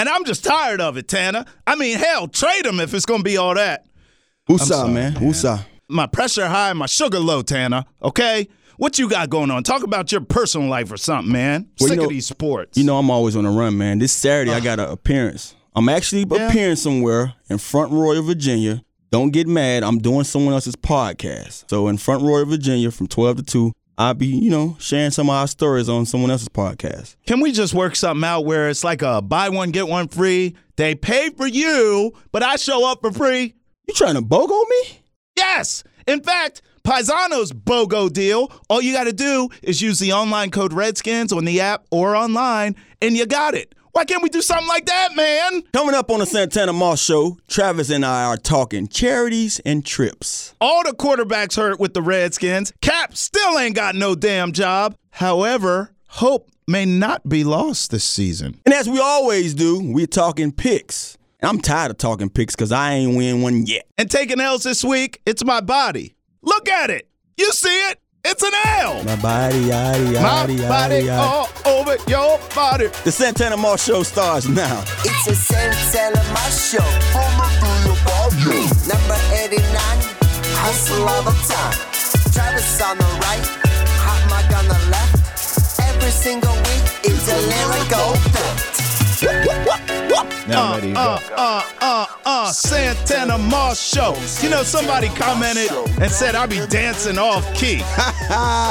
And I'm just tired of it, Tanner. I mean, hell, trade him if it's going to be all that. Woosah, sorry, man. man. Woosah. My pressure high, my sugar low, Tanner. Okay? What you got going on? Talk about your personal life or something, man. Well, you Sick know- of these sports. You know I'm always on the run, man. This Saturday I got an appearance. I'm actually Yeah. appearing somewhere in Front Royal, Virginia. Don't get mad. I'm doing someone else's podcast. So in Front Royal, Virginia, from 12 to 2, I'll be, you know, sharing some of our stories on someone else's podcast. Can we just work something out where it's like a buy one, get one free? They pay for you, but I show up for free? You trying to BOGO me? Yes. In fact, Paisano's BOGO deal, all you got to do is use the online code Redskins on the app or online, and you got it. Why can't we do something like that, man? Coming up on the Santana Moss Show, Travis and I are talking charities and trips. All the quarterbacks hurt with the Redskins. Cap still ain't got no damn job. However, hope may not be lost this season. And as we always do, we're talking picks. I'm tired of talking picks because I ain't win one yet. And taking L's this week, it's my body. Look at it. You see it? It's an L. My body, yaddy, My yaddy, body yaddy, yaddy. all over your body. The Santana Moss Show starts now. It's a Santana Moss show. Number 89, hustle all the time. Travis on the right, hot mic on the left. Every single week, it's a lyrical fact. Now ready to go. Uh, uh, uh, uh, Santana Moss Show. You know, somebody commented and said I be dancing off key.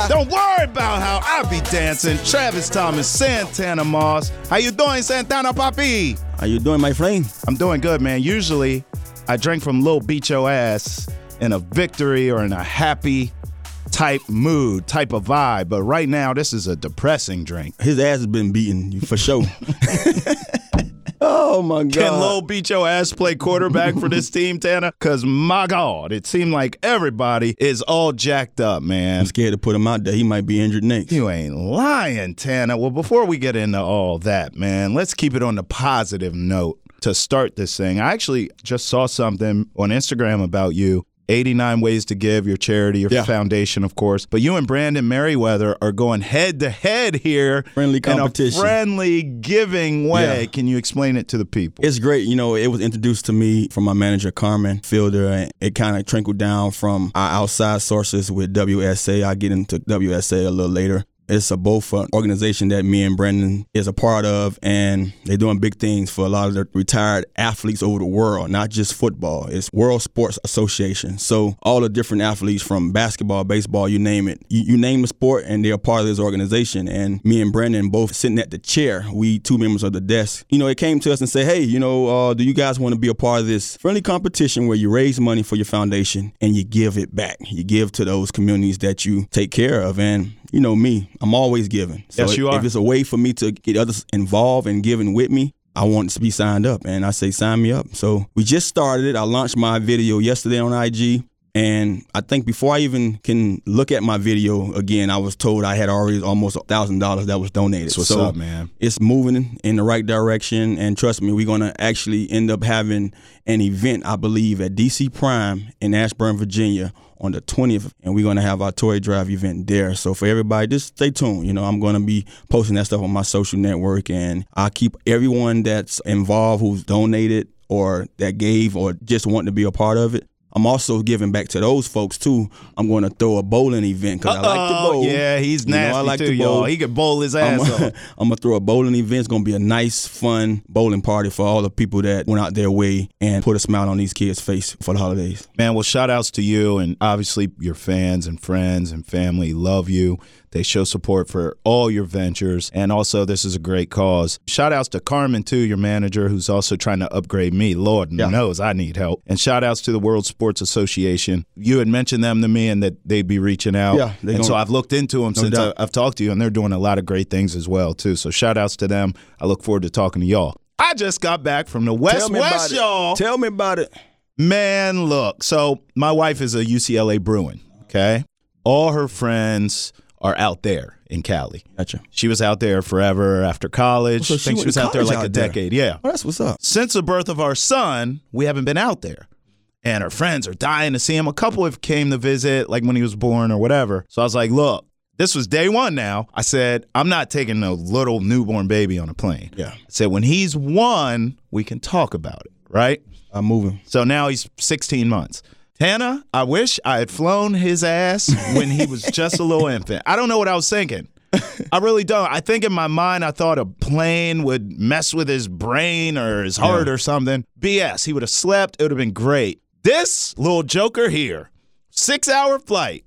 Don't worry about how I be dancing. Travis Thomas, Santana Moss. How you doing, Santana Papi? How you doing, my friend? I'm doing good, man. Usually, I drink from Lil Beat Your Ass in a victory or in a happy type mood, type of vibe. But right now, this is a depressing drink. His ass has been beaten for sure. oh my god! Can Lil Beat Your Ass play quarterback for this team, Tanner? Because my God, it seemed like everybody is all jacked up, man. I'm scared to put him out there. He might be injured next. You ain't lying, Tanner. Well, before we get into all that, man, let's keep it on the positive note to start this thing. I actually just saw something on Instagram about you. 89 ways to give your charity, your Yeah. foundation, of course. But you and Brandon Meriweather are going head to head here. Friendly In a competition. friendly giving way. Yeah. Can you explain it to the people? It's great. You know, it was introduced to me from my manager, Carmen Fielder, and it kind of trickled down from our outside sources with WSA. I'll get into WSA a little later. It's a both organization that me and Brandon is a part of, and they're doing big things for a lot of the retired athletes over the world, not just football. It's World Sports Association. So all the different athletes from basketball, baseball, you name it. You, you name a sport, and they're part of this organization. And me and Brandon both sitting at the chair. We two members of the desk. You know, it came to us and said, "Hey, you know, uh, do you guys want to be a part of this friendly competition where you raise money for your foundation and you give it back? You give to those communities that you take care of." And you know me, I'm always giving. So Yes, you are. if it's a way for me to get others involved and giving with me, I want to be signed up. And I say, sign me up. So we just started it. I launched my video yesterday on IG. And I think before I even can look at my video again, I was told I had already almost a thousand dollars that was donated. That's what's so up, man. It's moving in the right direction, and trust me, we're gonna actually end up having an event, I believe, at DC Prime in Ashburn, Virginia, on the 20th, and we're gonna have our toy drive event there. So for everybody, just stay tuned. You know, I'm gonna be posting that stuff on my social network, and I keep everyone that's involved, who's donated or that gave or just want to be a part of it. I'm also giving back to those folks too. I'm going to throw a bowling event because I like to bowl. Yeah, he's You know, nasty I like too, to y'all. bowl. He could bowl his I'm, ass off. I'm gonna throw a bowling event. It's gonna be a nice, fun bowling party for all the people that went out their way and put a smile on these kids' face for the holidays. Man, well, shout outs to you and obviously your fans and friends and family love you. They show support for all your ventures. And also, this is a great cause. Shout outs to Carmen, too, your manager, who's also trying to upgrade me. Lord Yeah. knows I need help. And shout outs to the World Sports Association. You had mentioned them to me and that they'd be reaching out. Yeah, and so gonna- I've looked into them No since doubt. I've talked to you, and they're doing a lot of great things as well, too. So shout outs to them. I look forward to talking to y'all. I just got back from the West Tell me West, about y'all. Tell me about it. Man, look. So my wife is a UCLA Bruin. Okay, all her friends are out there in Cali. Gotcha. She was out there forever after college. Oh, so I she think she was out there like a out there. decade. Yeah. Oh, that's what's up. Since the birth of our son, we haven't been out there. And her friends are dying to see him. A couple have came to visit, like when he was born or whatever. So I was like, look, This was day one now. I said, I'm not taking a little newborn baby on a plane. Yeah. I said, when he's one, we can talk about it, right? I'm moving. So now he's 16 months. Tana, I wish I had flown his ass when he was just a little infant. I don't know what I was thinking. I really don't. I think in my mind, I thought a plane would mess with his brain or his heart Yeah. or something. BS. He would have slept. It would have been great. This little joker here, six hour flight.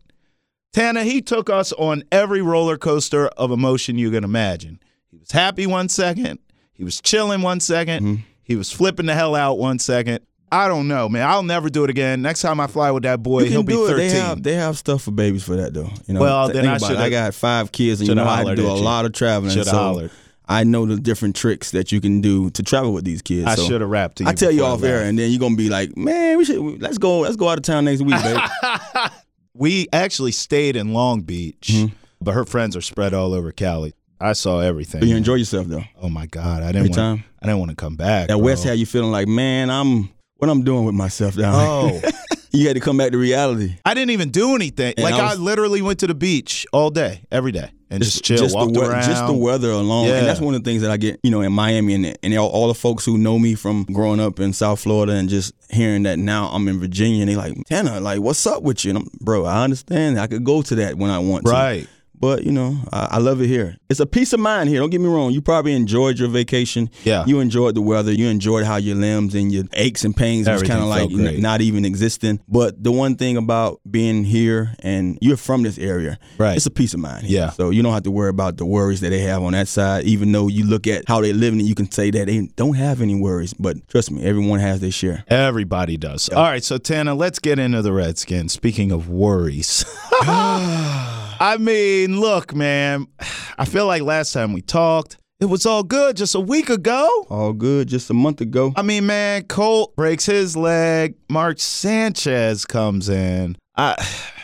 Tana, he took us on every roller coaster of emotion you can imagine. He was happy one second. He was chilling one second, Mm-hmm. He was flipping the hell out one second. I don't know, man. I'll never do it again. Next time I fly with that boy, he'll be 13. They have they have stuff for babies for that though. You know. Well, then I shoulda- I got five kids, and you know I had to hollered do a you. lot of traveling. Shoulda so hollered. I know the different tricks that you can do to travel with these kids. I so should have rapped to you. I tell you before I off air, and then you're gonna be like, "Man, we should let's go let's go out of town next week, baby." We actually stayed in Long Beach, Mm-hmm. but her friends are spread all over Cali. I saw everything. but you enjoy yourself though. oh my God, I didn't Every want. time? I didn't want to come back. That bro. West had you feeling like, man, I'm what I'm doing with myself down. Oh, you had to come back to reality. I didn't even do anything. And like I I, literally went to the beach all day, every day, and just, chill, just walked the, around. Just the weather alone, Yeah. and that's one of the things that I get, you know, in Miami and and all, all the folks who know me from growing up in South Florida and just hearing that now I'm in Virginia, and they like Tanner, like, what's up with you? And I'm, bro, I understand. I could go to that when I want to. Right. But you know, I, I love it here. It's a peace of mind here. Don't get me wrong. You probably enjoyed your vacation. Yeah. You enjoyed the weather. You enjoyed how your limbs and your aches and pains was Everything kind of like n- not even existing. But the one thing about being here and you're from this area, Right. It's a peace of mind. here. Yeah. So you don't have to worry about the worries that they have on that side. Even though you look at how they living, and you can say that they don't have any worries. But trust me, everyone has their share. Everybody does. All right, so Tana, let's get into the Redskins. Speaking of worries. I mean, look, man, I feel like last time we talked, it was all good just a week ago. All good. Just a month ago. I mean, man, Colt breaks his leg. Mark Sanchez comes in. I,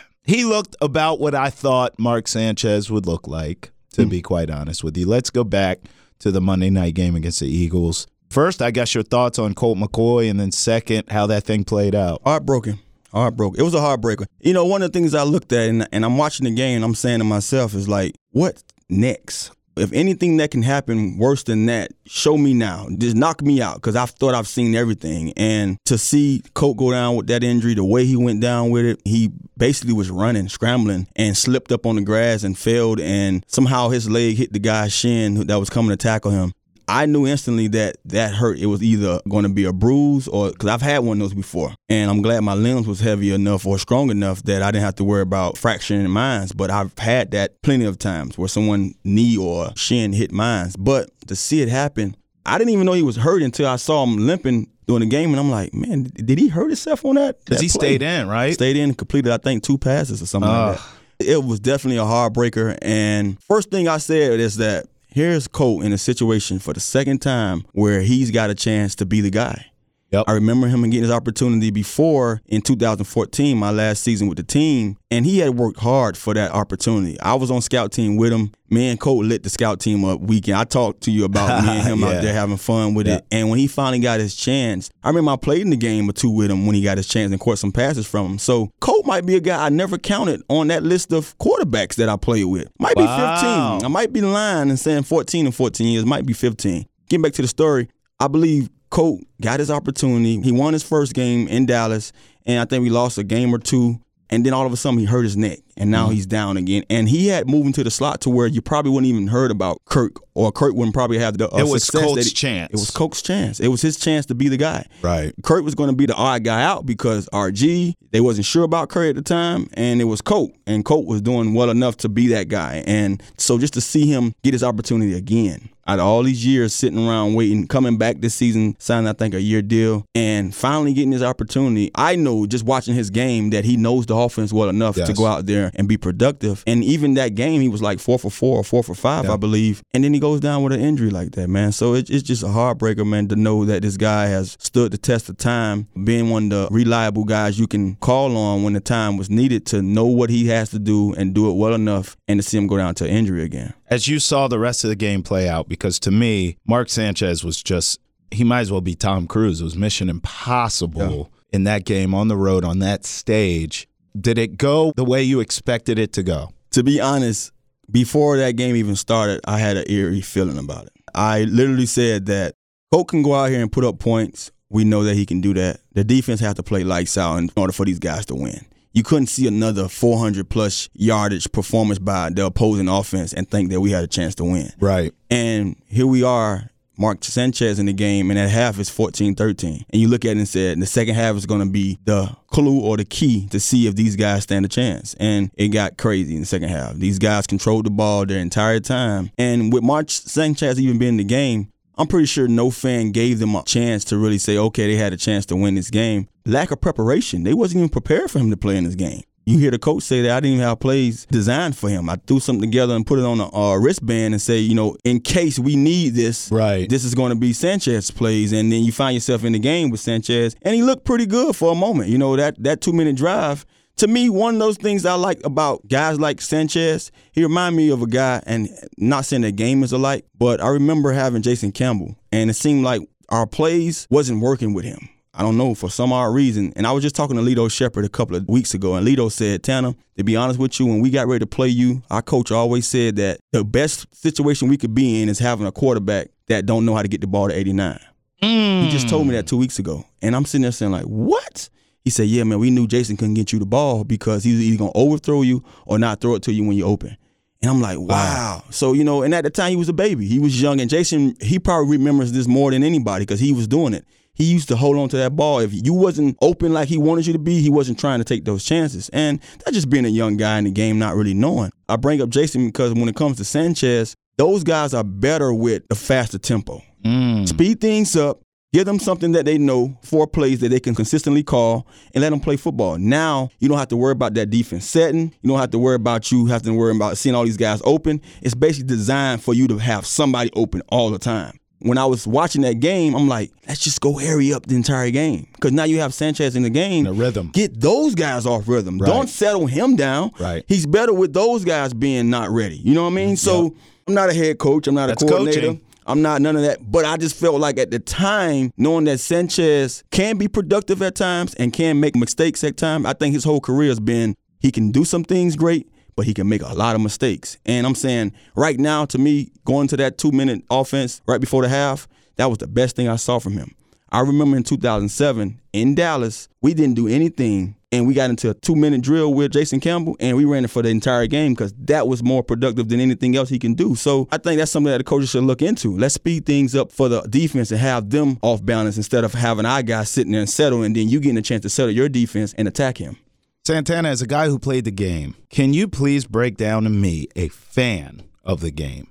he looked about what I thought Mark Sanchez would look like, to hmm. be quite honest with you. Let's go back to the Monday night game against the Eagles. First, I guess your thoughts on Colt McCoy, and then second, how that thing played out. Heartbroken. Heartbroken. It was a heartbreaker. You know, one of the things I looked at and, and I'm watching the game I'm saying to myself is like, what next? If anything that can happen worse than that, show me now. Just knock me out because I thought I've seen everything. And to see Colt go down with that injury, the way he went down with it, he basically was running, scrambling, and slipped up on the grass and failed. And somehow his leg hit the guy's shin that was coming to tackle him. I knew instantly that that hurt. It was either going to be a bruise or because I've had one of those before, and I'm glad my limbs was heavy enough or strong enough that I didn't have to worry about fracturing mines. But I've had that plenty of times where someone knee or shin hit mines. But to see it happen, I didn't even know he was hurt until I saw him limping during the game, and I'm like, man, did he hurt himself on that? Because he play? stayed in, right? Stayed in completed, I think, two passes or something like that. It was definitely a heartbreaker. And first thing I said is that here's Colt in a situation for the second time where he's got a chance to be the guy. Yep. I remember him getting his opportunity before in 2014, my last season with the team, and he had worked hard for that opportunity. I was on scout team with him. Me and Colt lit the scout team up weekend. I talked to you about me and him Yeah. out there having fun with it. And when he finally got his chance, I remember I played in the game or two with him when he got his chance and caught some passes from him. So Colt might be a guy I never counted on that list of quarterbacks that I played with. Might be 15. I might be lying and saying 14 and 14 years. Might be 15. Getting back to the story, I believe Colt got his opportunity. He won his first game in Dallas, and I think we lost a game or two. And then all of a sudden he hurt his neck, and now he's down again. And he had moved into the slot to where you probably wouldn't even heard about Kirk, or Kirk wouldn't probably have the. Uh, It was Colt's he- chance. It was Colt's chance. It was his chance to be the guy. Right. Kirk was going to be the odd guy out because RG, they wasn't sure about Kirk at the time, and it was Colt, and Colt was doing well enough to be that guy. And so just to see him get his opportunity again, out of all these years sitting around waiting, coming back this season, signing I think a year deal, and finally getting his opportunity, I know just watching his game that he knows the offense well enough to go out there and be productive. And even that game, he was like four for four or four for five, I believe. And then he goes down with an injury like that, man. So it, it's just a heartbreaker, man, to know that this guy has stood the test of time, being one of the reliable guys you can call on when the time was needed to know what he has to do and do it well enough, and to see him go down to injury again. As you saw the rest of the game play out, because to me, Mark Sanchez was just, he might as well be Tom Cruise. It was mission impossible in that game on the road on that stage. Did it go the way you expected it to go? To be honest, before that game even started, I had an eerie feeling about it. I literally said that Coach can go out here and put up points. We know that he can do that. The defense has to play lights out in order for these guys to win. You couldn't see another 400 plus yardage performance by the opposing offense and think that we had a chance to win. Right. And here we are Mark Sanchez in the game, and at half is 14 13. And you look at it and said the second half is going to be the clue or the key to see if these guys stand a chance. And it got crazy in the second half. These guys controlled the ball their entire time. And with Mark Sanchez even being in the game, I'm pretty sure no fan gave them a chance to really say, okay, they had a chance to win this game. Lack of preparation. They wasn't even prepared for him to play in this game. You hear the coach say that I didn't even have plays designed for him. I threw something together and put it on a, a wristband and say, you know, in case we need this, right. this is going to be Sanchez plays. And then you find yourself in the game with Sanchez, and he looked pretty good for a moment. You know, that that two minute drive. To me, one of those things I like about guys like Sanchez, he remind me of a guy, and not saying that game is alike, but I remember having Jason Campbell, and it seemed like our plays wasn't working with him. I don't know, for some odd reason. And I was just talking to Lito Sheppard a couple of weeks ago, and Lito said, Tanner, to be honest with you, when we got ready to play you, our coach always said that the best situation we could be in is having a quarterback that don't know how to get the ball to 89. Mm. He just told me that two weeks ago. And I'm sitting there saying, like, what? He said, yeah, man, we knew Jason couldn't get you the ball because he's either going to overthrow you or not throw it to you when you're open. And I'm like, wow. wow. So, you know, and at the time he was a baby. He was young. And Jason, he probably remembers this more than anybody because he was doing it he used to hold on to that ball. If you wasn't open like he wanted you to be, he wasn't trying to take those chances. And that's just being a young guy in the game, not really knowing. I bring up Jason because when it comes to Sanchez, those guys are better with a faster tempo. Mm. Speed things up, give them something that they know, four plays that they can consistently call, and let them play football. Now you don't have to worry about that defense setting. You don't have to worry about you having to worry about seeing all these guys open. It's basically designed for you to have somebody open all the time when I was watching that game, I'm like, let's just go hurry up the entire game. Because now you have Sanchez in the game. The rhythm. Get those guys off rhythm. Right. Don't settle him down. Right. He's better with those guys being not ready. You know what I mean? Mm-hmm. So yep. I'm not a head coach. I'm not That's a coordinator. Coaching. I'm not none of that. But I just felt like at the time, knowing that Sanchez can be productive at times and can make mistakes at times, I think his whole career has been he can do some things great but he can make a lot of mistakes. And I'm saying right now, to me, going to that two minute offense right before the half, that was the best thing I saw from him. I remember in 2007 in Dallas, we didn't do anything and we got into a two minute drill with Jason Campbell and we ran it for the entire game because that was more productive than anything else he can do. So I think that's something that the coaches should look into. Let's speed things up for the defense and have them off balance instead of having our guys sitting there and settle and then you getting a chance to settle your defense and attack him. Santana, as a guy who played the game, can you please break down to me, a fan of the game,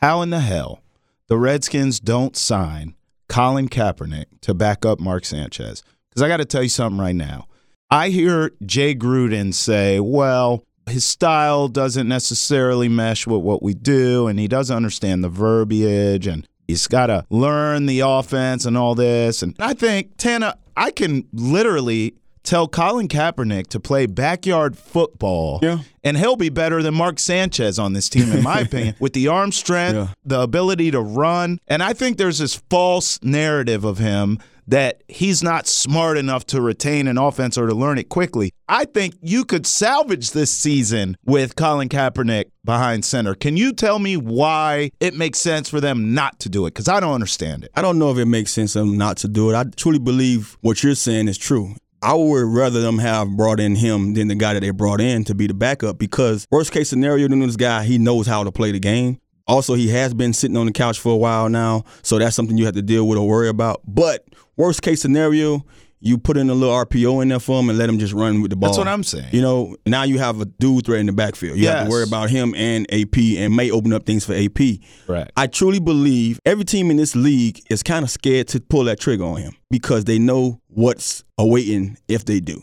how in the hell the Redskins don't sign Colin Kaepernick to back up Mark Sanchez? Because I got to tell you something right now. I hear Jay Gruden say, well, his style doesn't necessarily mesh with what we do, and he doesn't understand the verbiage, and he's got to learn the offense and all this. And I think, Tana, I can literally tell Colin Kaepernick to play backyard football, yeah. and he'll be better than Mark Sanchez on this team, in my opinion, with the arm strength, yeah. the ability to run. And I think there's this false narrative of him that he's not smart enough to retain an offense or to learn it quickly. I think you could salvage this season with Colin Kaepernick behind center. Can you tell me why it makes sense for them not to do it? Because I don't understand it. I don't know if it makes sense for them not to do it. I truly believe what you're saying is true. I would rather them have brought in him than the guy that they brought in to be the backup because worst case scenario, this guy he knows how to play the game. Also, he has been sitting on the couch for a while now, so that's something you have to deal with or worry about. But worst case scenario, you put in a little RPO in there for him and let him just run with the ball. That's what I'm saying. You know, now you have a dude threat in the backfield. You yes. have to worry about him and AP and may open up things for AP. Right. I truly believe every team in this league is kind of scared to pull that trigger on him because they know what's awaiting if they do.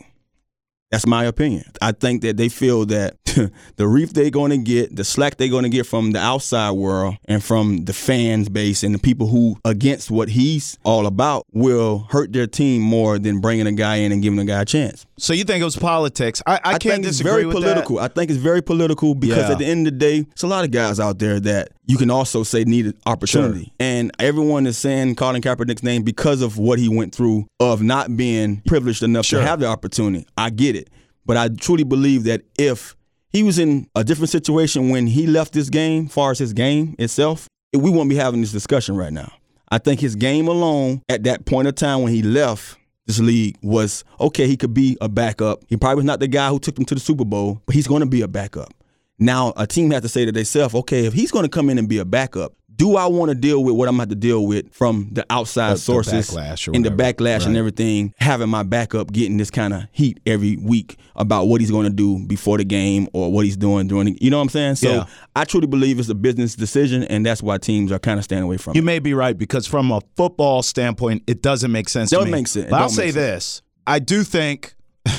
That's my opinion. I think that they feel that the reef they're going to get, the slack they're going to get from the outside world and from the fans base and the people who against what he's all about will hurt their team more than bringing a guy in and giving a guy a chance. So you think it was politics? I, I, I can't think it's very political. That. I think it's very political because yeah. at the end of the day, it's a lot of guys out there that you can also say needed opportunity. Sure. And everyone is saying Colin Kaepernick's name because of what he went through of not being privileged enough sure. to have the opportunity. I get it. But I truly believe that if he was in a different situation when he left this game, far as his game itself, we won't be having this discussion right now. I think his game alone at that point of time when he left this league was okay, he could be a backup. He probably was not the guy who took them to the Super Bowl, but he's going to be a backup. Now, a team has to say to themselves, okay, if he's going to come in and be a backup, do I want to deal with what I'm going to have to deal with from the outside The- the sources backlash or and the backlash and everything, having my backup getting this kind of heat every week about what he's going to do before the game or what he's doing during the, you know what I'm saying? So Yeah. I truly believe it's a business decision, and that's why teams are kind of staying away from You it. may be right because from a football standpoint, it doesn't make sense. Don't to me. make sense. It But I'll say this: I do think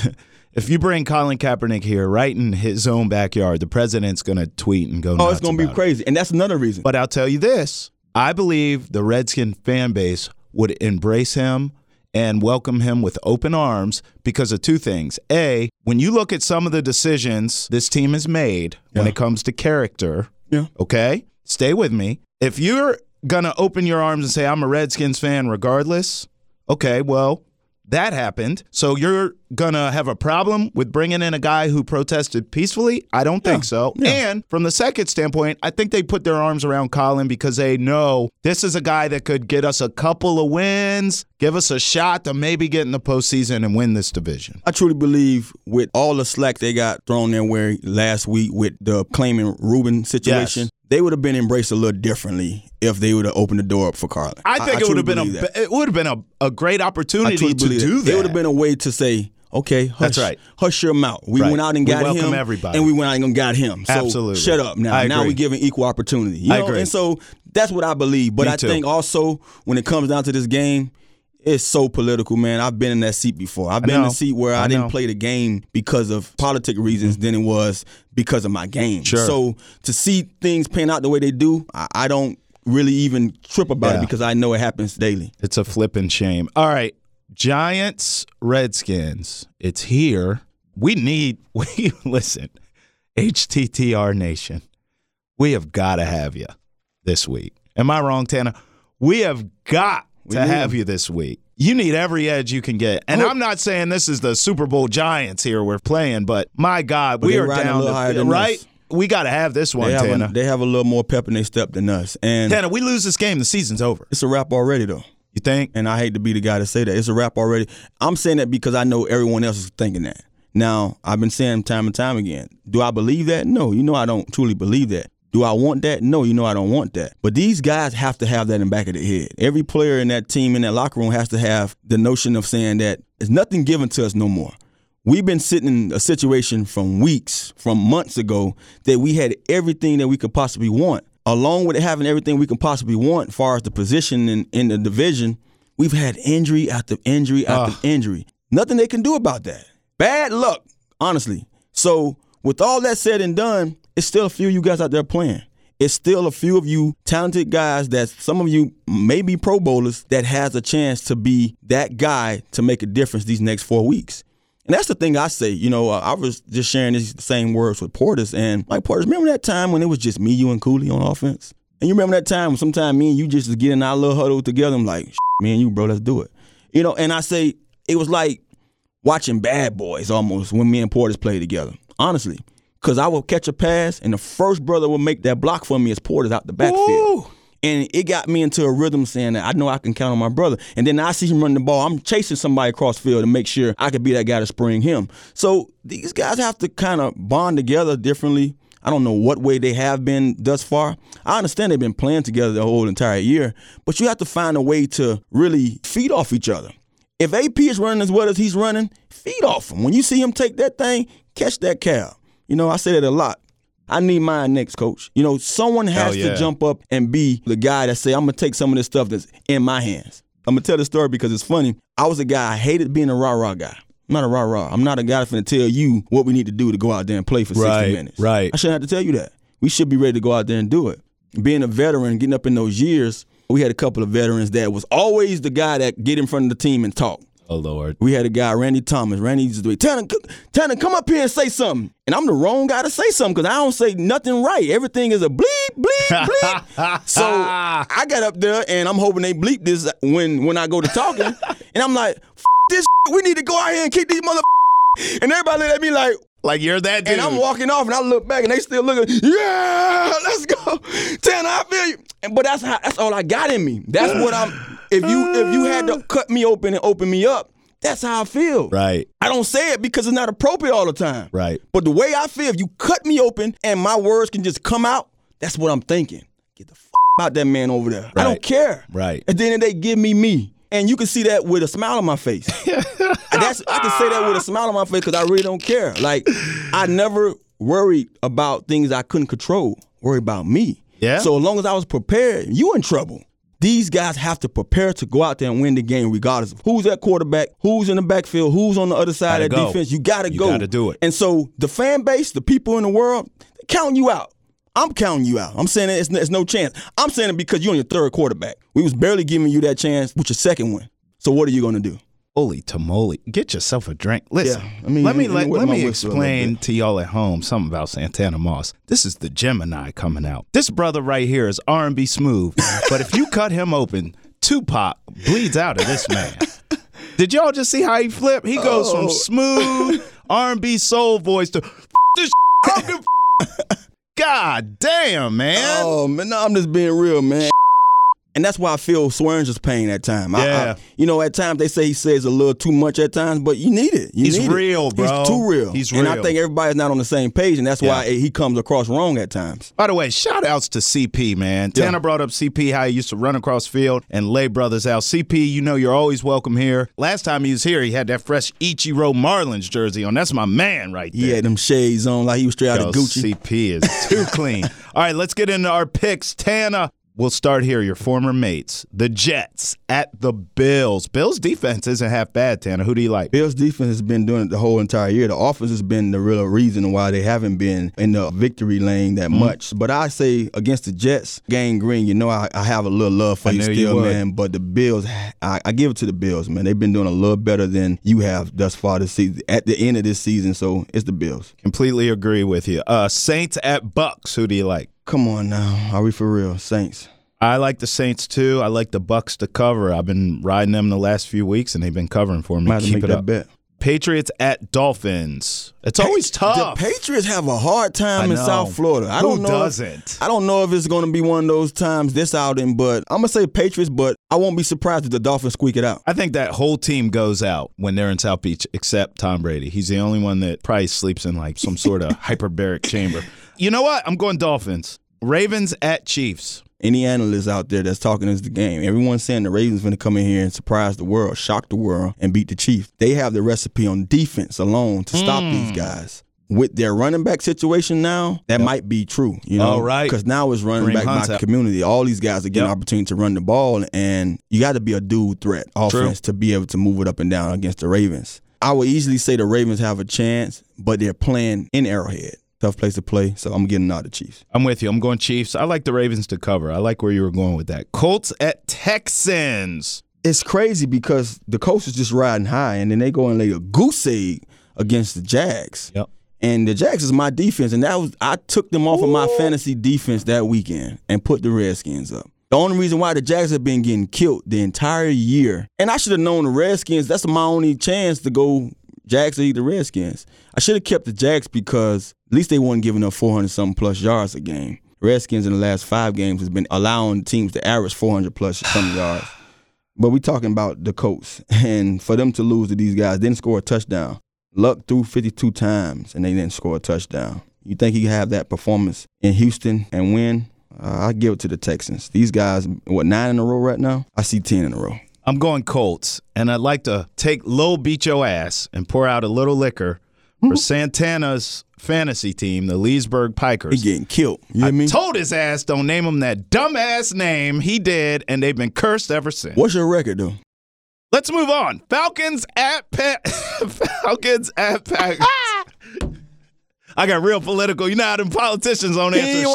if you bring Colin Kaepernick here, right in his own backyard, the president's going to tweet and go. Oh, it's going to be about it. crazy, and that's another reason. But I'll tell you this: I believe the Redskin fan base would embrace him and welcome him with open arms because of two things. A, when you look at some of the decisions this team has made when it comes to character, Yeah. okay? Stay with me. If you're going to open your arms and say, I'm a Redskins fan regardless, okay, well, that happened. So you're going to have a problem with bringing in a guy who protested peacefully? I don't think so. And from the second standpoint, I think they put their arms around Colin because they know this is a guy that could get us a couple of wins, give us a shot to maybe get in the postseason and win this division. I truly believe with all the slack they got thrown their way last week with the claiming Reuben situation, Yes. They would have been embraced a little differently if they would have opened the door up for Carlin. I think it would have been a that. it would have been a, a great opportunity to do that. It would have been a way to say, okay, hush, That's right. hush your mouth. We Right. went out and got welcome him, everybody. and we went out and got him. So Absolutely. shut up now. I Now we're giving equal opportunity. You I know? agree. And so that's what I believe. But Me I too. think also when it comes down to this game. It's so political, man. I've been in that seat before. I've been in the seat where I, I didn't play the game because of politic reasons mm-hmm. than it was because of my game. Sure. So to see things pan out the way they do, I, I don't really even trip about Yeah. it because I know it happens daily. It's a flipping shame. All right. Giants, Redskins. It's here. We need, we listen, HTTR Nation. We have got to have you this week. Am I wrong, Tana? We have got to need have you this week. You need every edge you can get. And Oh. I'm not saying this is the Super Bowl Giants here we're playing, but my God, But we are down to- than right? We got to have this one, They have, Tana. a, they have a little more pep in their step than us. And Tana, we lose this game, the season's over. it's a wrap already, though. You think? And I hate to be the guy to say that. It's a wrap already. I'm saying that because I know everyone else is thinking that. Now, I've been saying time and time again. Do I believe that? No. You know I don't truly believe that. Do I want that? No, you know I don't want that. But these guys have to have that in the back of their head. Every player in that team in that locker room has to have the notion of saying that there's nothing given to us no more. We've been sitting in a situation from weeks, from months ago, that we had everything that we could possibly want. Along with having everything we can possibly want, as far as the position in, in the division, we've had injury after injury after injury. Nothing they can do about that. Bad luck, honestly. So, with all that said and done, it's still a few of you guys out there playing. It's still a few of you talented guys that some of you may be pro bowlers that has a chance to be that guy to make a difference these next four weeks. And that's the thing I say. You know, uh, I was just sharing these same words with Portis, and like Portis, remember that time when it was just me, you, and Cooley on offense? And you remember that time when sometimes me and you just was getting our little huddle together? I'm like, me and you, bro, let's do it. You know, and I say it was like watching Bad Boys almost when me and Portis played together. Honestly, because I would catch a pass, and the first brother would make that block for me as Portis out the backfield. And it got me into a rhythm saying that I know I can count on my brother. And then I see him running the ball. I'm chasing somebody across field to make sure I could be that guy to spring him. So these guys have to kind of bond together differently. I don't know what way they have been thus far. I understand they've been playing together the whole entire year, but you have to find a way to really feed off each other. If AP is running as well as he's running, feed off him. When you see him take that thing, catch that cow. You know, I say that a lot. I need mine next, coach. You know, someone has yeah. to jump up and be the guy that say, I'm gonna take some of this stuff that's in my hands. I'm gonna tell the story because it's funny. I was a guy, I hated being a rah-rah guy. I'm not a rah-rah. I'm not a guy that's gonna tell you what we need to do to go out there and play for 60 Right, minutes. right. I shouldn't have to tell you that. We should be ready to go out there and do it. Being a veteran, getting up in those years, we had a couple of veterans that was always the guy that get in front of the team and talk. Oh, Lord. We had a guy, Randy Thomas. Randy used to it. Tanner, Tanner, come up here and say something. And I'm the wrong guy to say something because I don't say nothing right. Everything is a bleep, bleep, bleep. so I got up there and I'm hoping they bleep this when when I go to talking. and I'm like, F- this, we need to go out here and kick these mother. And everybody looked at me like, Like you're that dude. And I'm walking off, and I look back, and they still looking. Yeah, let's go, Tanner. I feel you. And, but that's how. That's all I got in me. That's what I'm. If you if you had to uh. cut me open and open me up, that's how I feel. Right. I don't say it because it's not appropriate all the time. Right. But the way I feel, if you cut me open and my words can just come out, that's what I'm thinking. Get the f- out that man over there. I don't care. Right. And then they give me me. And you can see that with a smile on my face. That's I can say that with a smile on my face because I really don't care. Like I never worried about things I couldn't control. Worry about me. Yeah. So as long as I was prepared, you in trouble. These guys have to prepare to go out there and win the game, regardless of who's at quarterback, who's in the backfield, who's on the other side of that go. defense. You gotta You go. gotta do it. And so the fan base, the people in the world, they counting you out. I'm counting you out. I'm saying it's, it's no chance. I'm saying it because you're on your third quarterback. We was barely giving you that chance with your second one. So what are you gonna do? Holy tamale. Get yourself a drink. Listen, Yeah, I mean, let me let let, wet let my me whistle a little explain to y'all at home something about Santana Moss. This is the Gemini coming out. This brother right here is R&B smooth, but if you cut him open, Tupac bleeds out of this man. Did y'all just see how he flipped? He goes Oh. from smooth R&B soul voice to this. I don't give a God damn, man. Oh man, no, I'm just being real, man. And that's why I feel Swearinger's pain at times. I- I- Yeah. you know, at times they say he says a little too much at times, but you need it. You He's need it. real, bro. He's too real. He's real. And I think everybody's not on the same page, and that's why Yeah. he comes across wrong at times. By the way, shout outs to CP, man. Yeah. Tanner brought up CP, how he used to run across field and lay brothers out. CP, you know you're always welcome here. Last time he was here, he had that fresh Ichiro Marlins jersey on. That's my man right there. He had them shades on like he was straight out of Gucci. CP is too clean. All right, let's get into our picks. Tana, we'll start here. Your former mates, the Jets at the Bills. Bills defense isn't half bad, Tanner. Who do you like? Bills defense has been doing it the whole entire year. The offense has been the real reason why they haven't been in the victory lane that Mm-hmm. much. But I say against the Jets, Gang Green, you know I, I have a little love for I you knew you still, man. But the Bills, I, I give it to the Bills, man. They've been doing a little better than you have thus far this season. At the end of this season, so it's the Bills. Completely agree with you. Uh, Saints at Bucks. Who do you like? Come on now, are we for real, Saints? I like the Saints too. I like the Bucks to cover. I've been riding them the last few weeks, and they've been covering for me. Might Keep it that up. bet. Patriots at Dolphins. It's always tough. The Patriots have a hard time in. South Florida. I Who don't know. doesn't? I don't know if it's going to be one of those times this outing, but I'm gonna say Patriots. But I won't be surprised if the Dolphins squeak it out. I think that whole team goes out when they're in South Beach, except Tom Brady. He's the only one that probably sleeps in like some sort of hyperbaric chamber. You know what? I'm going Dolphins. Ravens at Chiefs. Any analyst out there that's talking is the game. Everyone's saying the Ravens going to come in here and surprise the world, shock the world, and beat the Chiefs. They have the recipe on defense alone to stop Hmm. these guys. With their running back situation now, that might be true. You know, All right. Because now it's running Kareem back Hunt's by out. community. All these guys are getting Yep. opportunity to run the ball, and you got to be a dude threat offense to be able to move it up and down against the Ravens. I would easily say the Ravens have a chance, but they're playing in Arrowhead. Tough place to play, so I'm getting out the Chiefs. I'm with you. I'm going Chiefs. I like the Ravens to cover. I like where you were going with that. Colts at Texans. it's crazy because the Colts is just riding high, and then they go and lay a goose egg against the Jags. Yep. And the Jags is my defense, and that was I took them off of my fantasy defense that weekend and put the Redskins up. The only reason why the Jags have been getting killed the entire year, and I should have known the Redskins. That's my only chance to go Jags or eat the Redskins. I should have kept the Jags because at least they weren't giving up 400 something plus yards a game. Redskins in the last five games has been allowing teams to average 400 plus some yards. But we talking about the Colts, and for them to lose to these guys, didn't score a touchdown. Luck threw 52 times, and they didn't score a touchdown. You think he have that performance in Houston and win? Uh, I give it to the Texans. These guys, what nine in a row right now? I see ten in a row. I'm going Colts, and I'd like to take Lil Beat Your Ass and pour out a little liquor for mm-hmm. Santana's fantasy team, the Leesburg He Pikers. getting killed. You know what I I mean? told his ass don't name him that dumbass name. He did, and they've been cursed ever since. What's your record though? Let's move on. Falcons at pa- Falcons at Packers. I got real political. You know how them politicians don't He answer.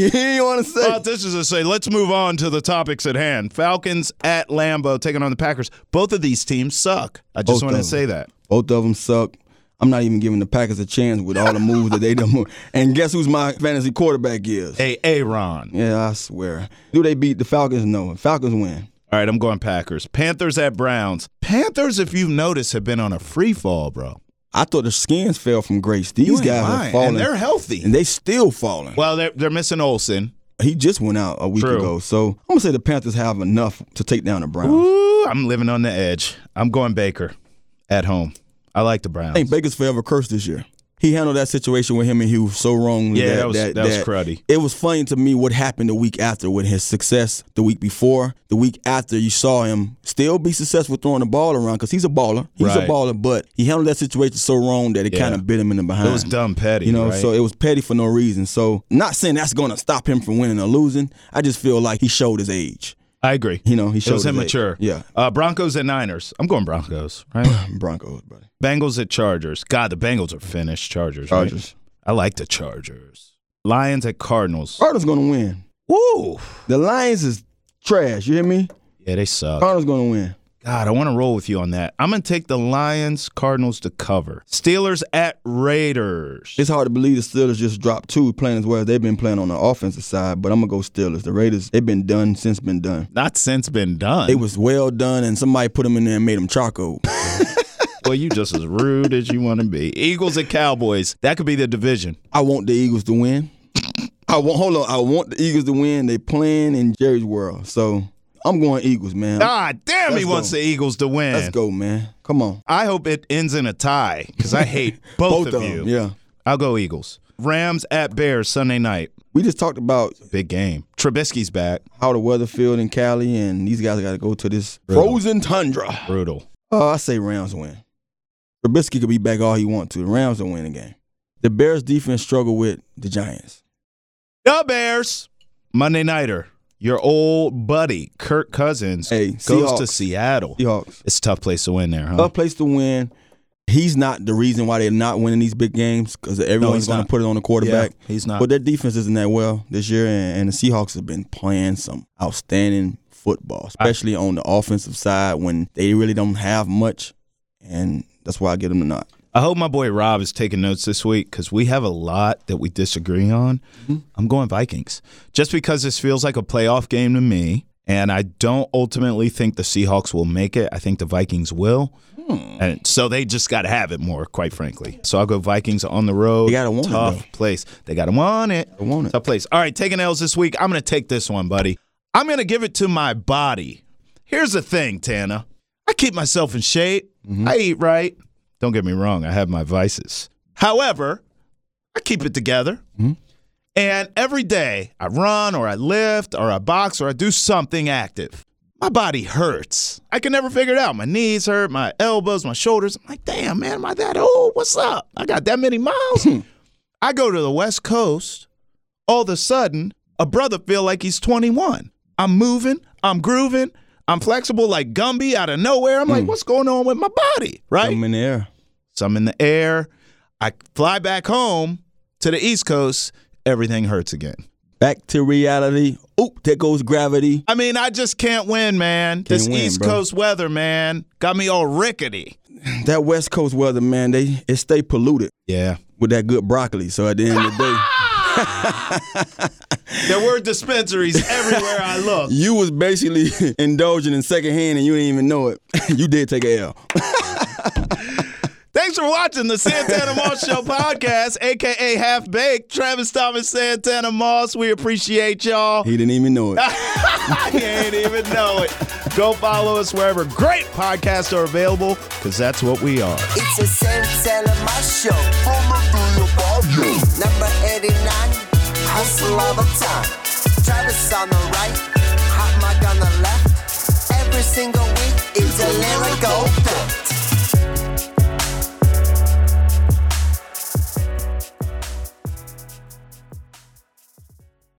You want to say. Politicians will say, let's move on to the topics at hand. Falcons at Lambeau taking on the Packers. Both of these teams suck. I just Both want to say that. Both of them suck. I'm not even giving the Packers a chance with all the moves that they done. And guess who's my fantasy quarterback is? Hey, Aaron. Yeah, I swear. Do they beat the Falcons? No. Falcons win. All right, I'm going Packers. Panthers at Browns. Panthers, if you've noticed, have been on a free fall, bro. I thought the skins fell from grace. These guys lying, are falling, and they're healthy. and they still falling. well, they're, they're missing Olsen. He just went out a week True. ago, so I'm gonna say the Panthers have enough to take down the Browns. Ooh, I'm living on the edge. I'm going Baker at home. I like the Browns. I think Baker's forever cursed this year. He handled that situation with him and he was so wrong. Yeah, that, that was- that was cruddy. It was funny to me what happened the week after with his success the week before. The week after, you saw him still be successful throwing the ball around because he's a baller. He's Right. a baller, but he handled that situation so wrong that it Yeah. kind of bit him in the behind. it was dumb petty. You know, right? so it was petty for no reason. So, not saying that's going to stop him from winning or losing. I just feel like he showed his age. I agree. You know, he shows showed was his age. immature. Yeah, Uh, Broncos and Niners. I'm going Broncos, right? Broncos, buddy. Bengals at Chargers. God, the Bengals are finished. Chargers. right? Chargers. I like the Chargers. Lions at Cardinals. Cardinals going to win. Woo! The Lions is trash. You hear me? Yeah, they suck. Cardinals going to win. God, I want to roll with you on that. I'm going to take the Lions, Cardinals to cover. Steelers at Raiders. It's hard to believe the Steelers just dropped two playing as well as they've been playing on the offensive side, but I'm gonna go Steelers. The Raiders, they've been done since been done. Not since been done. It was well done, and somebody put them in there and made them charcoal. well, you just as rude as you want to be. Eagles at Cowboys. That could be the division. I want the Eagles to win. I want hold on. I want the Eagles to win. They playing in Jerry's world, so I'm going Eagles, man. Ah, damn, he Let's wants go. the Eagles to win. Let's go, man. Come on, I hope it ends in a tie because I hate both, of, you. them. Yeah, I'll go Eagles. Rams at Bears Sunday night. we just talked about Big game. Trubisky's back. how the weather field in Cali, and these guys got to go to this frozen tundra. Brutal. Oh, I say Rams win. Trubisky could be back all he wants to. The Rams will win the game. The Bears defense struggle with the Giants. The Bears. Monday nighter. Your old buddy Kirk Cousins Hey, goes Seahawks. to Seattle. Seahawks. It's a tough place to win there, huh? Tough place to win. He's not the reason why they're not winning these big games because everyone's he's going to put it on the quarterback. Yeah, he's not. But their defense isn't that well this year, and, and the Seahawks have been playing some outstanding football, especially on the offensive side when they really don't have much, and that's why I get them the nod. I hope my boy Rob is taking notes this week because we have a lot that we disagree on. I'm going Vikings just because this feels like a playoff game to me, and I don't ultimately think the Seahawks will make it. I think the Vikings will, and so they just got to have it more, quite frankly. So I'll go Vikings on the road. They gotta want it, tough though. place. They got to want it. They want it. Tough place. All right, taking L's this week. I'm going to take this one, buddy. I'm going to give it to my body. Here's the thing, Tana. I keep myself in shape. Mm-hmm. I eat right. Don't get me wrong, I have my vices. However, I keep it together. Mm-hmm. And every day I run or I lift or I box or I do something active. My body hurts. I can never figure it out. My knees hurt, my elbows, my shoulders. I'm like, damn, man, am I that old? What's up? I got that many miles. I go to the West Coast. All of a sudden, a brother feel like he's 21. I'm moving, I'm grooving, I'm flexible like Gumby out of nowhere. I'm like, hmm. what's going on with my body? Right? I'm in the air. So I'm in the air. I fly back home to the East Coast. Everything hurts again. Back to reality. Oop, there goes gravity. I mean, I just can't win, man. this win, East bro. Coast weather, man, got me all rickety. That West Coast weather, man, they it stay polluted Yeah. with that good broccoli. So at the end of the day, There were dispensaries everywhere I looked. you was basically indulging in secondhand and you didn't even know it. you did take a L. Thanks for watching the Santana Moss Show podcast, aka Half Baked. Travis Thomas, Santana Moss. We appreciate y'all. He didn't even know it. you ain't even know it. Go follow us wherever great podcasts are available, because that's what we are. It's a Santana Moss show. Number 89, hustle all the time. Travis on the right, hot mic on the left. Every single week, it's a lyrical fact.